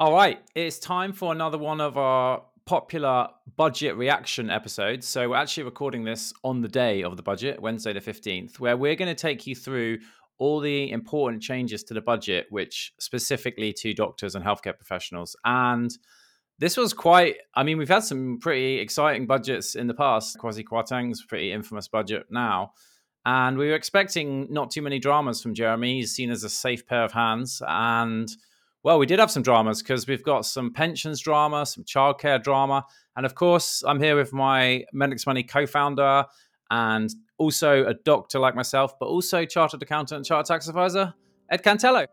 All right, it's time for another one of our popular budget reaction episodes. So, we're actually recording this on the day of the budget, Wednesday the 15th, where we're going to take you through all the important changes to the budget, which specifically to doctors and healthcare professionals. And this was quite, I mean, we've had some pretty exciting budgets in the past. Kwasi Kwarteng's pretty infamous budget now. And we were expecting not too many dramas from Jeremy. He's seen as a safe pair of hands. And well, we did have some dramas because we've got some pensions drama, some childcare drama, and of course, I'm here with my Medics Money co-founder and also a doctor like myself, but also chartered accountant and chartered tax advisor, Ed Cantelo.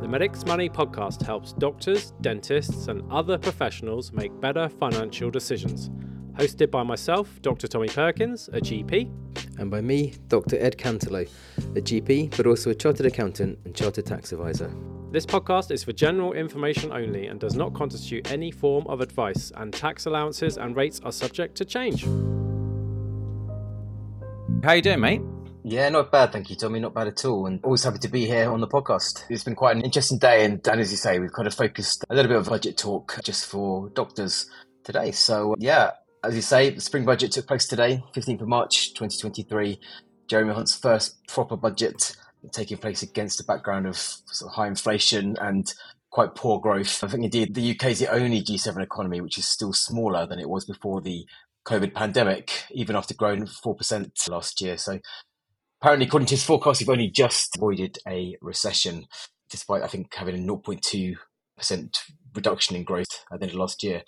The Medics Money podcast helps doctors, dentists, and other professionals make better financial decisions. Hosted by myself, Dr. Tommy Perkins, a GP, and by me, Dr. Ed Cantelo, a GP, but also a chartered accountant and chartered tax advisor. This podcast is for general information only and does not constitute any form of advice, and tax allowances and rates are subject to change. How you doing, mate? Yeah, not bad, thank you, Tommy. Not bad at all, and always happy to be here on the podcast. It's been quite an interesting day, and, and as you say, we've kind of focused a little bit of budget talk just for doctors today. So yeah, as you say, the spring budget took place today, 15th of March, 2023. Jeremy Hunt's first proper budget taking place against the background of sort of high inflation and quite poor growth. I think indeed the UK is the only G7 economy which is still smaller than it was before the COVID pandemic, even after growing 4% last year. So apparently, according to his forecast, we've only just avoided a recession, despite, I think, having a 0.2% reduction in growth at the end of last year.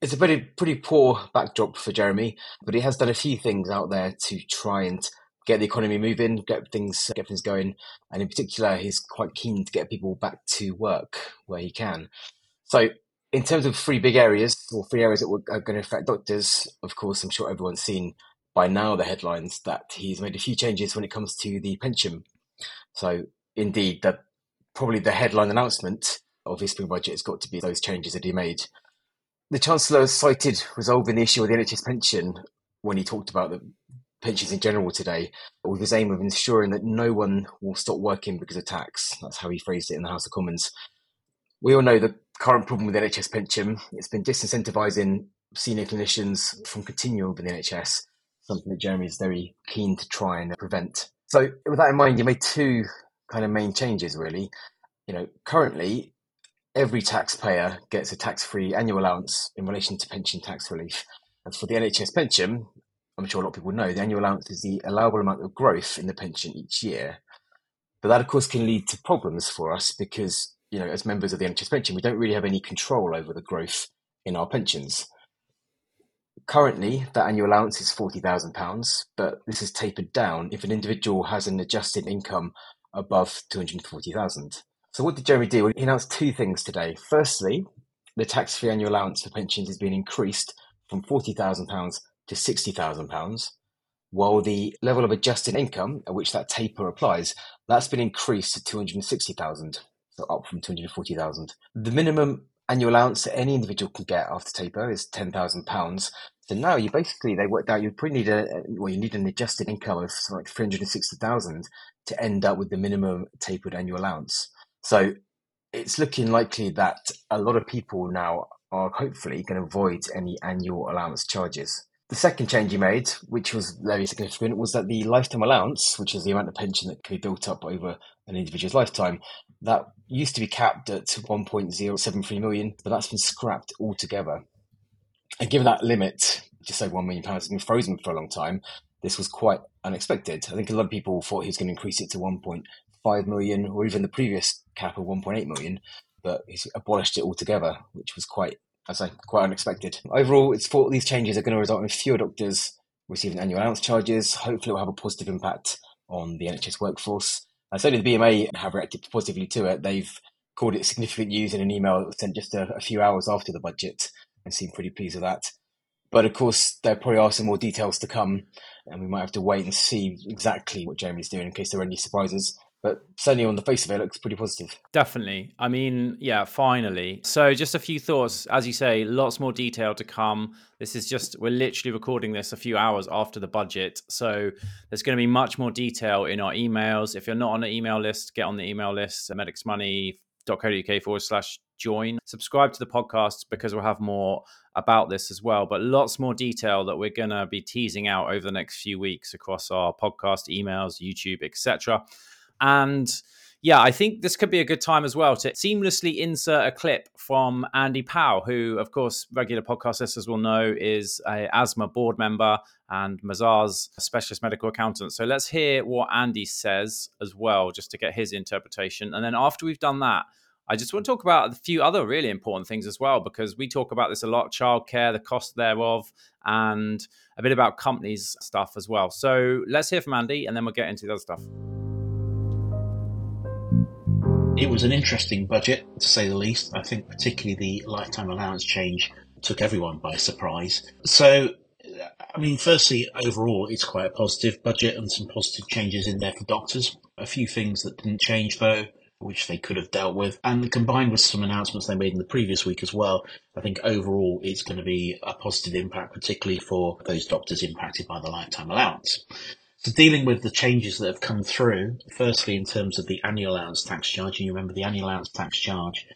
It's a pretty, pretty poor backdrop for Jeremy, but he has done a few things out there to try and get the economy moving, get things get things going, and in particular, he's quite keen to get people back to work where he can. So, in terms of three big areas or three areas that are going to affect doctors, of course, I'm sure everyone's seen by now the headlines that he's made a few changes when it comes to the pension. So, indeed, that probably the headline announcement of his spring budget has got to be those changes that he made. The Chancellor cited resolving the issue of the NHS pension when he talked about the pensions in general today, with his aim of ensuring that no one will stop working because of tax. That's how he phrased it in the House of Commons. We all know the current problem with the NHS pension. It's been disincentivising senior clinicians from continuing with the NHS, something that Jeremy is very keen to try and prevent. So, with that in mind, you made two kind of main changes, really. You know, currently, every taxpayer gets a tax free annual allowance in relation to pension tax relief. And for the NHS pension, I'm sure a lot of people know, the annual allowance is the allowable amount of growth in the pension each year. But that, of course, can lead to problems for us because, you know, as members of the NHS pension, we don't really have any control over the growth in our pensions. Currently, that annual allowance is £40,000, but this is tapered down if an individual has an adjusted income above 240000 So, what did Jeremy do? He announced two things today. Firstly, the tax free annual allowance for pensions has been increased from £40,000 to £60,000, while the level of adjusted income at which that taper applies, that's been increased to 260,000, so up from 240,000. The minimum annual allowance that any individual can get after taper is £10,000. So now you basically, they worked out you probably need a, well, you need an adjusted income of like 360,000 to end up with the minimum tapered annual allowance. So it's looking likely that a lot of people now are hopefully going to avoid any annual allowance charges. The second change he made, which was very significant, was that the lifetime allowance, which is the amount of pension that can be built up over an individual's lifetime, that used to be capped at 1.073 million, but that's been scrapped altogether. And given that limit, just over £1 million, has been frozen for a long time, this was quite unexpected. I think a lot of people thought he was going to increase it to 1.5 million or even the previous cap of 1.8 million, but he's abolished it altogether, which was quite I say, quite unexpected. Overall, it's thought these changes are going to result in fewer doctors receiving annual allowance charges. Hopefully, it will have a positive impact on the NHS workforce. And certainly, the BMA have reacted positively to it. They've called it significant news in an email that was sent just a, a few hours after the budget and seemed pretty pleased with that. But of course, there probably are some more details to come, and we might have to wait and see exactly what Jeremy's doing in case there are any surprises but certainly on the face of it, it looks pretty positive. Definitely. I mean, yeah, finally. So, just a few thoughts. As you say, lots more detail to come. This is just, we're literally recording this a few hours after the budget. So, there's going to be much more detail in our emails. If you're not on the email list, get on the email list, medicsmoney medicmoney.co.uk forward slash join. Subscribe to the podcast because we'll have more about this as well, but lots more detail that we're going to be teasing out over the next few weeks across our podcast, emails, YouTube, etc. And yeah, I think this could be a good time as well to seamlessly insert a clip from Andy Pow, who, of course, regular podcast listeners will know is a AISMA board member and Mazars specialist medical accountant. So let's hear what Andy says as well, just to get his interpretation. And then after we've done that, I just want to talk about a few other really important things as well, because we talk about this a lot childcare, the cost thereof, and a bit about companies stuff as well. So let's hear from Andy, and then we'll get into the other stuff. It was an interesting budget, to say the least. I think particularly the lifetime allowance change took everyone by surprise. So, I mean, firstly, overall, it's quite a positive budget and some positive changes in there for doctors. A few things that didn't change, though, which they could have dealt with. And combined with some announcements they made in the previous week as well, I think overall it's going to be a positive impact, particularly for those doctors impacted by the lifetime allowance. So dealing with the changes that have come through, firstly in terms of the annual allowance tax charge, and you remember the annual allowance tax charge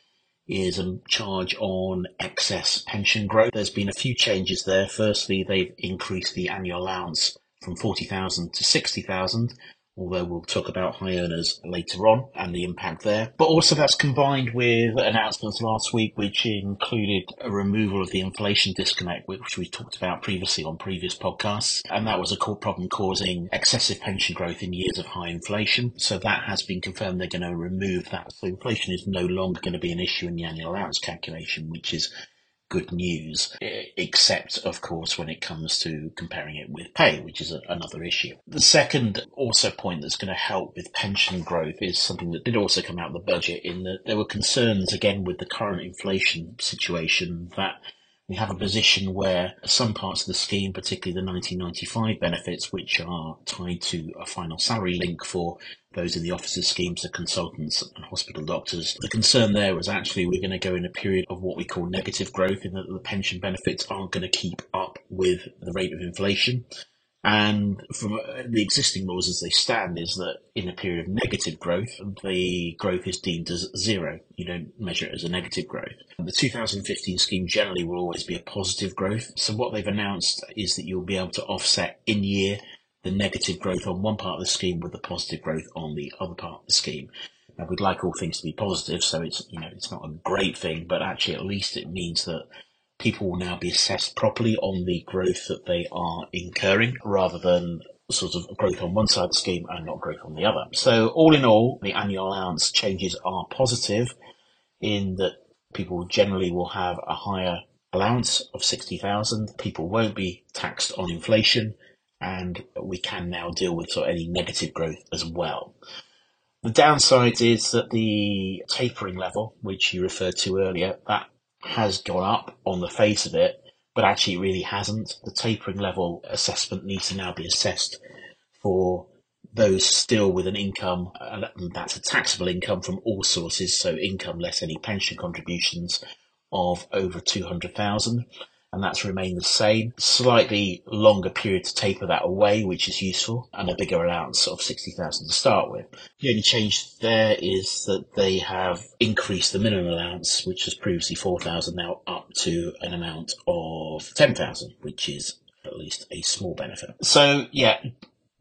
is a charge on excess pension growth. There's been a few changes there. Firstly, they've increased the annual allowance from 40,000 to 60,000, although we'll talk about high earners later on and the impact there. But also that's combined with announcements last week, which included a removal of the inflation disconnect, which we talked about previously on previous podcasts. And that was a core problem causing excessive pension growth in years of high inflation. So that has been confirmed they're going to remove that. So inflation is no longer going to be an issue in the annual allowance calculation, which is good news, except, of course, when it comes to comparing it with pay, which is a, another issue. The second also point that's going to help with pension growth is something that did also come out of the budget in that there were concerns, again, with the current inflation situation that we have a position where some parts of the scheme, particularly the 1995 benefits, which are tied to a final salary link for those in the officers' schemes, the consultants and hospital doctors. The concern there was actually we're going to go in a period of what we call negative growth in that the pension benefits aren't going to keep up with the rate of inflation. And from the existing laws as they stand is that in a period of negative growth, the growth is deemed as zero. You don't measure it as a negative growth. The 2015 scheme generally will always be a positive growth. So what they've announced is that you'll be able to offset in year the negative growth on one part of the scheme with the positive growth on the other part of the scheme. Now we'd like all things to be positive, so it's you know it's not a great thing, but actually at least it means that people will now be assessed properly on the growth that they are incurring rather than sort of growth on one side of the scheme and not growth on the other. So all in all, the annual allowance changes are positive in that people generally will have a higher allowance of 60,000. People won't be taxed on inflation and we can now deal with sort of any negative growth as well. The downside is that the tapering level, which you referred to earlier, that has gone up on the face of it, but actually it really hasn't. The tapering level assessment needs to now be assessed for those still with an income, and that's a taxable income from all sources, so income less any pension contributions of over 200,000 and that's remained the same. Slightly longer period to taper that away, which is useful, and a bigger allowance of 60,000 to start with. The only change there is that they have increased the minimum allowance, which was previously 4,000, now up to an amount of 10,000, which is at least a small benefit. So yeah,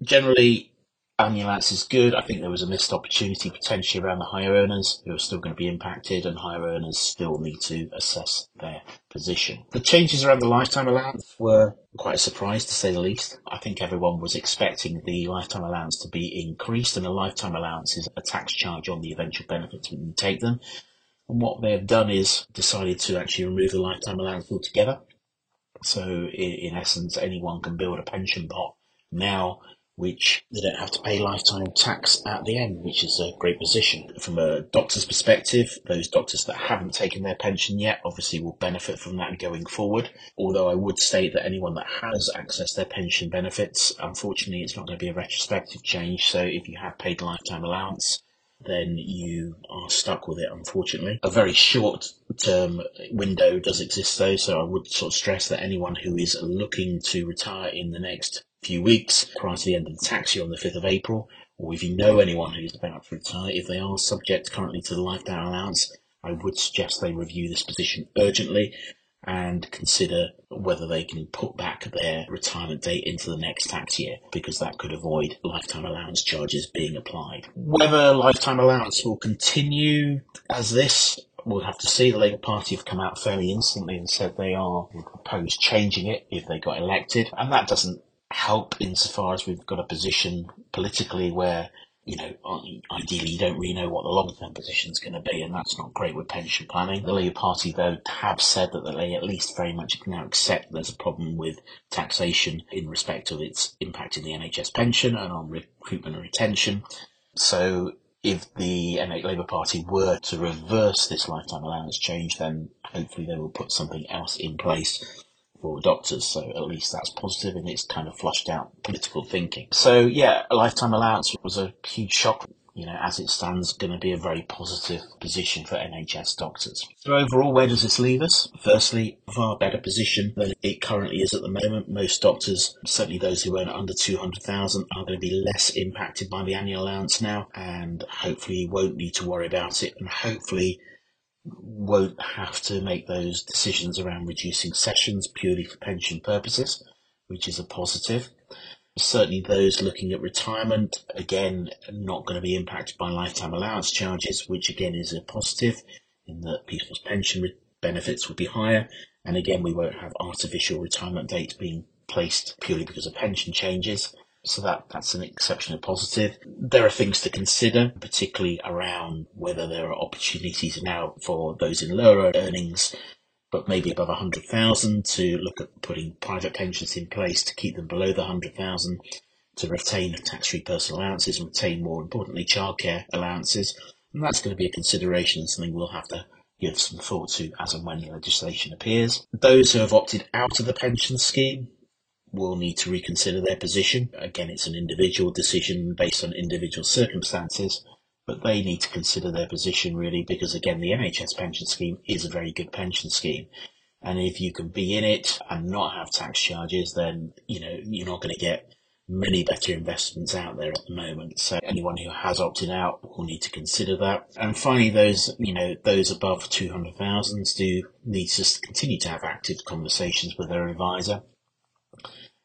generally Ambulance is good. I think there was a missed opportunity potentially around the higher earners who are still going to be impacted, and higher earners still need to assess their position. The changes around the lifetime allowance were quite a surprise to say the least. I think everyone was expecting the lifetime allowance to be increased, and a lifetime allowance is a tax charge on the eventual benefits when you take them. And what they have done is decided to actually remove the lifetime allowance altogether. So in, in essence, anyone can build a pension pot now which they don't have to pay lifetime tax at the end, which is a great position. From a doctor's perspective, those doctors that haven't taken their pension yet obviously will benefit from that going forward. Although I would state that anyone that has accessed their pension benefits, unfortunately, it's not going to be a retrospective change. So if you have paid lifetime allowance, then you are stuck with it, unfortunately. A very short term window does exist though, so I would sort of stress that anyone who is looking to retire in the next few weeks prior to the end of the tax year on the 5th of April or if you know anyone who's about to retire, if they are subject currently to the lifetime allowance, I would suggest they review this position urgently and consider whether they can put back their retirement date into the next tax year because that could avoid lifetime allowance charges being applied. Whether lifetime allowance will continue as this, we'll have to see. The Labour Party have come out fairly instantly and said they are proposed changing it if they got elected, and that doesn't help insofar as we've got a position politically where you know, ideally you don't really know what the long-term position is going to be, and that's not great with pension planning. The Labour Party, though, have said that they at least very much now accept there's a problem with taxation in respect of its impact in the NHS pension and on recruitment and retention. So if the Labour Party were to reverse this lifetime allowance change, then hopefully they will put something else in place for doctors, so at least that's positive and it's kind of flushed out political thinking. So yeah, a lifetime allowance was a huge shock. You know, as it stands, going to be a very positive position for NHS doctors. So overall, where does this leave us? Firstly, far better position than it currently is at the moment. Most doctors, certainly those who earn under 200,000, are going to be less impacted by the annual allowance now and hopefully won't need to worry about it and hopefully won't have to make those decisions around reducing sessions purely for pension purposes, which is a positive. Certainly, those looking at retirement, again, not going to be impacted by lifetime allowance charges, which again is a positive in that people's pension benefits will be higher. And again, we won't have artificial retirement dates being placed purely because of pension changes. So that, that's an exceptionally positive. There are things to consider, particularly around whether there are opportunities now for those in lower earnings, but maybe above 100,000 to look at putting private pensions in place to keep them below the 100,000 to retain tax-free personal allowances and retain more importantly childcare allowances. And that's going to be a consideration and something we'll have to give some thought to as and when legislation appears. Those who have opted out of the pension scheme will need to reconsider their position. Again, it's an individual decision based on individual circumstances, but they need to consider their position really because, again, the NHS pension scheme is a very good pension scheme. And if you can be in it and not have tax charges, then, you know, you're not going to get many better investments out there at the moment. So anyone who has opted out will need to consider that. And finally, those, you know, those above 200,000 do need to continue to have active conversations with their advisor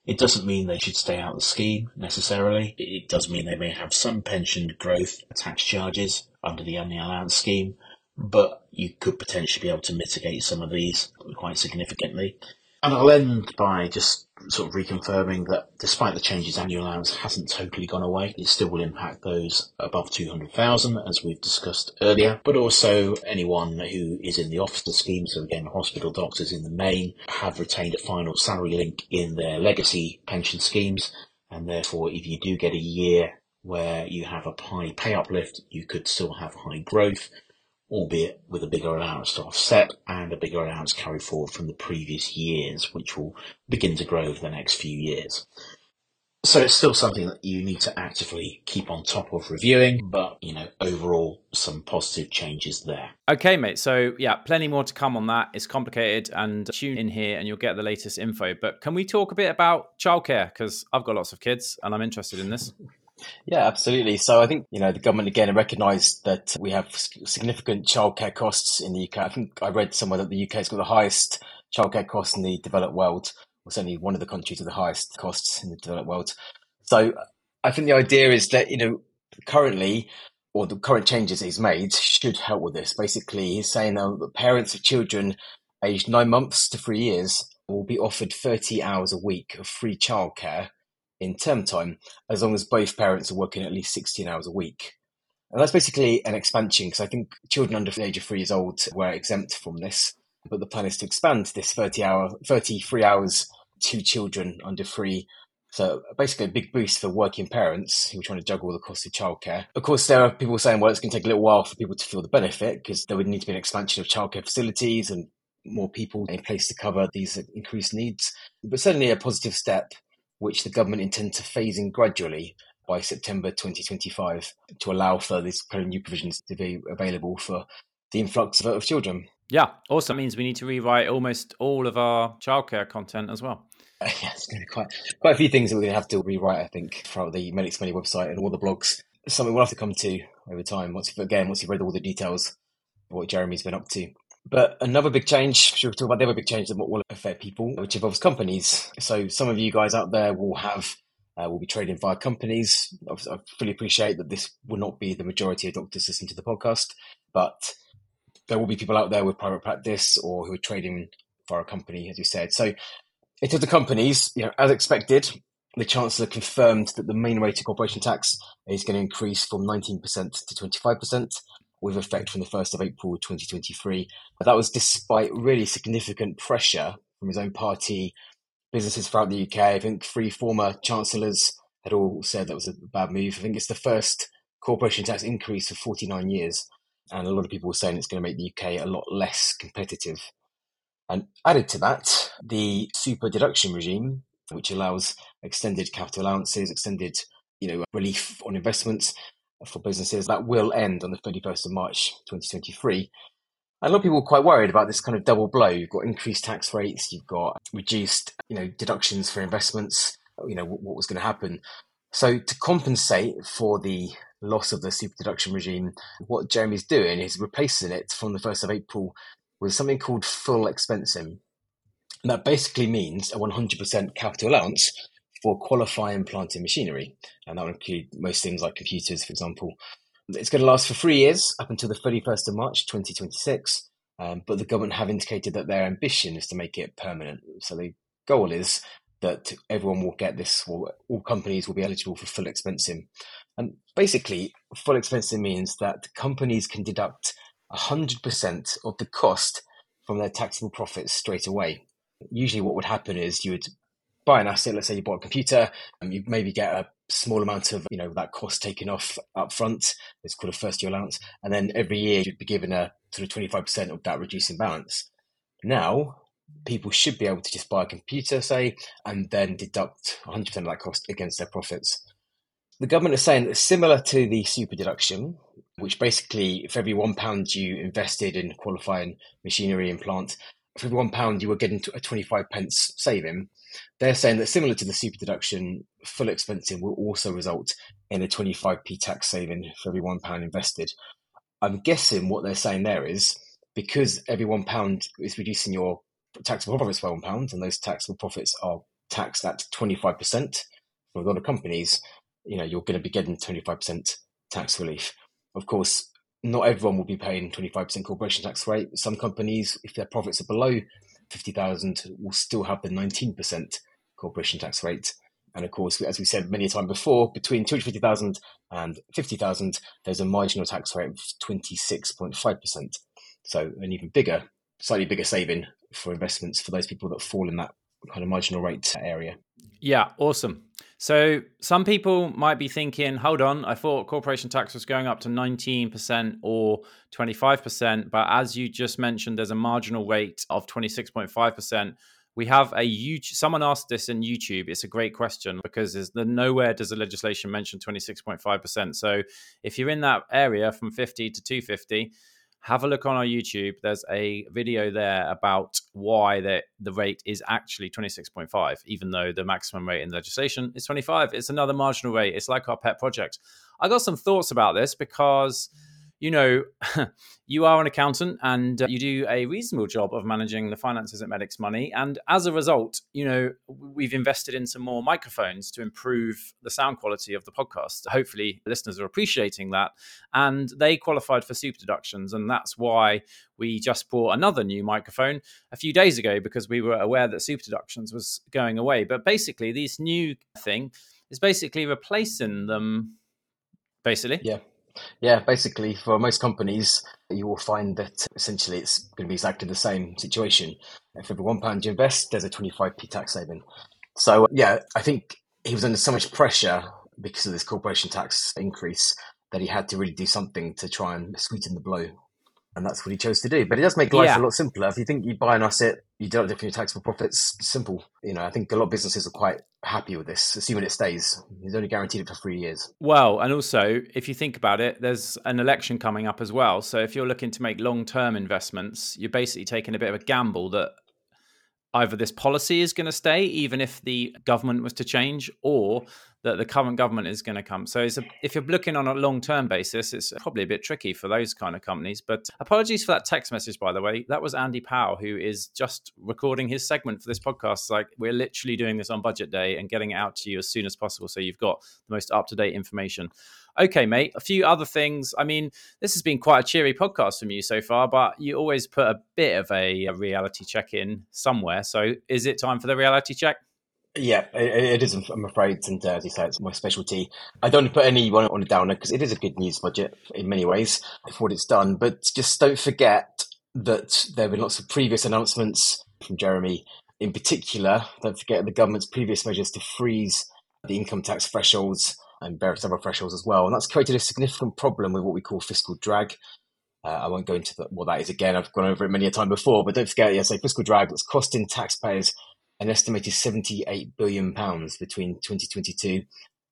it doesn't mean they should stay out of the scheme necessarily. It does mean they may have some pension growth tax charges under the annual allowance scheme, but you could potentially be able to mitigate some of these quite significantly. And I'll end by just sort of reconfirming that despite the changes, annual allowance hasn't totally gone away. It still will impact those above 200,000, as we've discussed earlier, but also anyone who is in the officer scheme. So again, hospital doctors in the main have retained a final salary link in their legacy pension schemes. And therefore, if you do get a year where you have a high pay uplift, you could still have high growth albeit with a bigger allowance to offset and a bigger allowance carry forward from the previous years, which will begin to grow over the next few years. So it's still something that you need to actively keep on top of reviewing, but you know, overall some positive changes there. Okay, mate. So yeah, plenty more to come on that. It's complicated and tune in here and you'll get the latest info. But can we talk a bit about childcare? Because I've got lots of kids and I'm interested in this. Yeah, absolutely. So I think, you know, the government again recognised that we have significant childcare costs in the UK. I think I read somewhere that the UK has got the highest childcare costs in the developed world, or certainly one of the countries with the highest costs in the developed world. So I think the idea is that, you know, currently, or the current changes he's made should help with this. Basically, he's saying that parents of children aged nine months to three years will be offered 30 hours a week of free childcare in term time, as long as both parents are working at least 16 hours a week. And that's basically an expansion because I think children under the age of three years old were exempt from this. But the plan is to expand this 30 hour, 33 hours to children under three. So basically a big boost for working parents who are trying to juggle the cost of childcare. Of course, there are people saying, well, it's going to take a little while for people to feel the benefit because there would need to be an expansion of childcare facilities and more people in place to cover these increased needs. But certainly a positive step which the government intends to phase in gradually by September 2025 to allow for these kind of new provisions to be available for the influx of, of children. Yeah, also means we need to rewrite almost all of our childcare content as well. yeah, it's going to be quite quite a few things that we're going to have to rewrite. I think throughout the Medics Money website and all the blogs. Something we'll have to come to over time once again once you've read all the details of what Jeremy's been up to. But another big change, should we talk about the other big change that will affect people, which involves companies. So some of you guys out there will have uh, will be trading via companies. I fully appreciate that this will not be the majority of doctors listening to the podcast, but there will be people out there with private practice or who are trading for a company, as you said. So in terms of companies, you know, as expected, the Chancellor confirmed that the main rate of corporation tax is going to increase from 19% to 25% with effect from the 1st of April 2023. But That was despite really significant pressure from his own party, businesses throughout the UK. I think three former chancellors had all said that was a bad move. I think it's the first corporation tax increase for 49 years. And a lot of people were saying it's going to make the UK a lot less competitive. And added to that, the super deduction regime, which allows extended capital allowances, extended you know, relief on investments for businesses, that will end on the 31st of March 2023. A lot of people are quite worried about this kind of double blow. You've got increased tax rates, you've got reduced, you know, deductions for investments. You know what, was going to happen. So to compensate for the loss of the super deduction regime, what Jeremy's doing is replacing it from the 1st of April with something called full expensing. And that basically means a 100% capital allowance for qualifying plant and machinery. And that would include most things like computers, for example. It's going to last for three years up until the 31st of March 2026. Um, but the government have indicated that their ambition is to make it permanent. So the goal is that everyone will get this, or all companies will be eligible for full expensing. And basically, full expensing means that companies can deduct 100% of the cost from their taxable profits straight away. Usually, what would happen is you would buy an asset. Let's say you bought a computer, and you maybe get a small amount of you know that cost taken off up front. It's called a first year allowance, and then every year you'd be given a sort of 25% of that reducing balance. Now, people should be able to just buy a computer, say, and then deduct 100% of that cost against their profits. The government is saying that similar to the super deduction, which basically, for every one pound you invested in qualifying machinery and plant, for every one pound you were getting a 25 pence saving. They're saying that similar to the super deduction, full expensing will also result in a 25p tax saving for every one pound invested. I'm guessing what they're saying there is because every one pound is reducing your taxable profits by one pound, and those taxable profits are taxed at 25% for a lot of companies, you know, you're going to be getting 25% tax relief. Of course, not everyone will be paying 25% corporation tax rate. Some companies, if their profits are below 50,000, will still have the 19% corporation tax rate. And of course, as we said many a time before, between 250,000 and 50,000, there's a marginal tax rate of 26.5%. So an even bigger, slightly bigger saving for investments for those people that fall in that kind of marginal rate area. Yeah, awesome. So some people might be thinking, hold on, I thought corporation tax was going up to 19% or 25%, but as you just mentioned, there's a marginal rate of 26.5%. We have a huge, someone asked this in YouTube. It's a great question because there's the, nowhere does the legislation mention 26.5%. So if you're in that area from 50 to 250, have a look on our YouTube. There's a video there about why the, the rate is actually 26.5, even though the maximum rate in legislation is 25. It's another marginal rate. It's like our pet project. I got some thoughts about this because you know, you are an accountant and uh, you do a reasonable job of managing the finances at Medics Money. And as a result, you know, we've invested in some more microphones to improve the sound quality of the podcast. Hopefully, listeners are appreciating that. And they qualified for super deductions. And that's why we just bought another new microphone a few days ago because we were aware that super deductions was going away. But basically, this new thing is basically replacing them, basically. Yeah. Yeah, basically, for most companies, you will find that essentially it's going to be exactly the same situation. If every one pound you invest, there's a 25p tax saving. So, yeah, I think he was under so much pressure because of this corporation tax increase that he had to really do something to try and sweeten the blow and that's what he chose to do. But it does make life yeah. a lot simpler. If you think you buy an asset, you don't have your taxable profits. Simple. You know, I think a lot of businesses are quite happy with this, assuming it stays. He's only guaranteed it for three years. Well, and also, if you think about it, there's an election coming up as well. So if you're looking to make long term investments, you're basically taking a bit of a gamble that either this policy is going to stay, even if the government was to change, or that the current government is going to come. So a, if you're looking on a long term basis, it's probably a bit tricky for those kind of companies. But apologies for that text message, by the way. That was Andy Pow, who is just recording his segment for this podcast. Like we're literally doing this on budget day and getting it out to you as soon as possible. So you've got the most up to date information. Okay, mate, a few other things. I mean, this has been quite a cheery podcast from you so far, but you always put a bit of a, a reality check in somewhere. So is it time for the reality check? Yeah, it, it is. I'm afraid, and uh, as you say, it's my specialty. I don't put anyone on a downer because it is a good news budget in many ways for what it's done. But just don't forget that there have been lots of previous announcements from Jeremy. In particular, don't forget the government's previous measures to freeze the income tax thresholds and various other thresholds as well, and that's created a significant problem with what we call fiscal drag. Uh, I won't go into the, what that is again. I've gone over it many a time before, but don't forget, yes, a fiscal drag that's costing taxpayers an estimated 78 billion pounds between 2022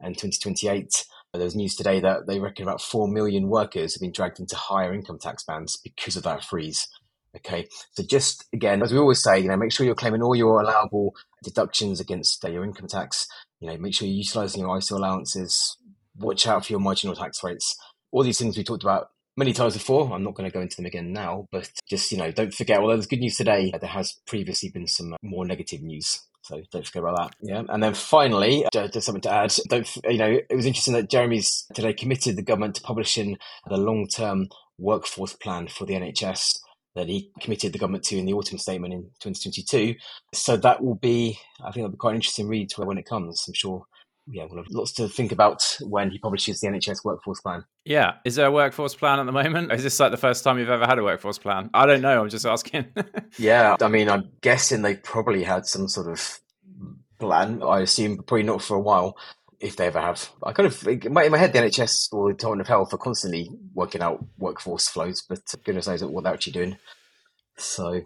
and 2028. There was news today that they reckon about 4 million workers have been dragged into higher income tax bands because of that freeze. Okay, so just again, as we always say, you know, make sure you're claiming all your allowable deductions against uh, your income tax. You know, make sure you're utilising your ISA allowances. Watch out for your marginal tax rates. All these things we talked about many times before. I'm not going to go into them again now, but just, you know, don't forget, although there's good news today, uh, there has previously been some uh, more negative news. So don't forget about that. Yeah. And then finally, uh, just something to add. Don't, you know, it was interesting that Jeremy's today committed the government to publishing the long term workforce plan for the NHS that he committed the government to in the autumn statement in 2022. So that will be, I think, it'll be quite an interesting read when it comes. I'm sure yeah, we'll have lots to think about when he publishes the NHS workforce plan. Yeah. Is there a workforce plan at the moment? Is this like the first time you've ever had a workforce plan? I don't know. I'm just asking. yeah. I mean, I'm guessing they probably had some sort of plan. I assume probably not for a while, if they ever have. I kind of, in my, head, the NHS or the Department of Health are constantly working out workforce flows, but goodness knows what they're actually doing. So,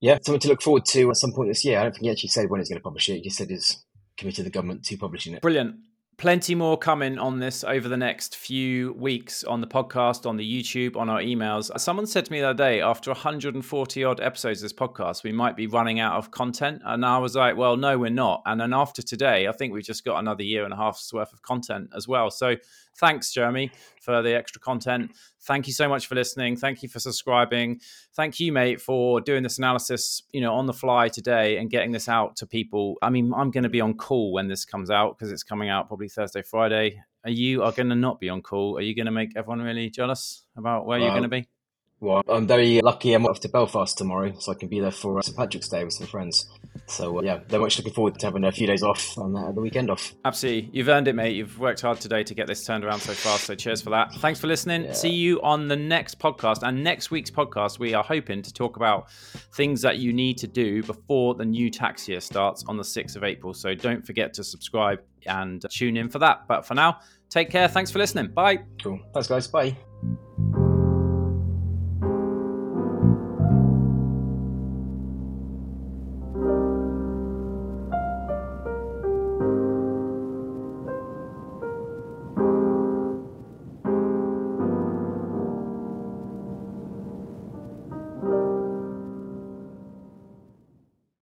yeah, something to look forward to at some point this year. I don't think he actually said when he's going to publish it. He just said his committed the government to publishing it. Brilliant. Plenty more coming on this over the next few weeks on the podcast, on the YouTube, on our emails. Someone said to me the other day, after 140 odd episodes of this podcast, we might be running out of content. And I was like, well, no, we're not. And then after today, I think we've just got another year and a half's worth of content as well. So thanks, Jeremy, for the extra content. Thank you so much for listening. Thank you for subscribing. Thank you, mate, for doing this analysis, you know, on the fly today and getting this out to people. I mean, I'm going to be on call when this comes out because it's coming out probably Thursday, Friday. Are you are going to not be on call? Are you going to make everyone really jealous about where you're going to be? Well, I'm very lucky. I'm off to Belfast tomorrow, so I can be there for St Patrick's Day with some friends. So uh, yeah, very much looking forward to having a few days off and uh, the weekend off. Absolutely, you've earned it, mate. You've worked hard today to get this turned around so fast. So cheers for that. Thanks for listening. Yeah. See you on the next podcast. And next week's podcast, we are hoping to talk about things that you need to do before the new tax year starts on the 6th of April. So don't forget to subscribe and tune in for that. But for now, take care. Thanks for listening. Bye. Cool. Thanks, guys. Bye.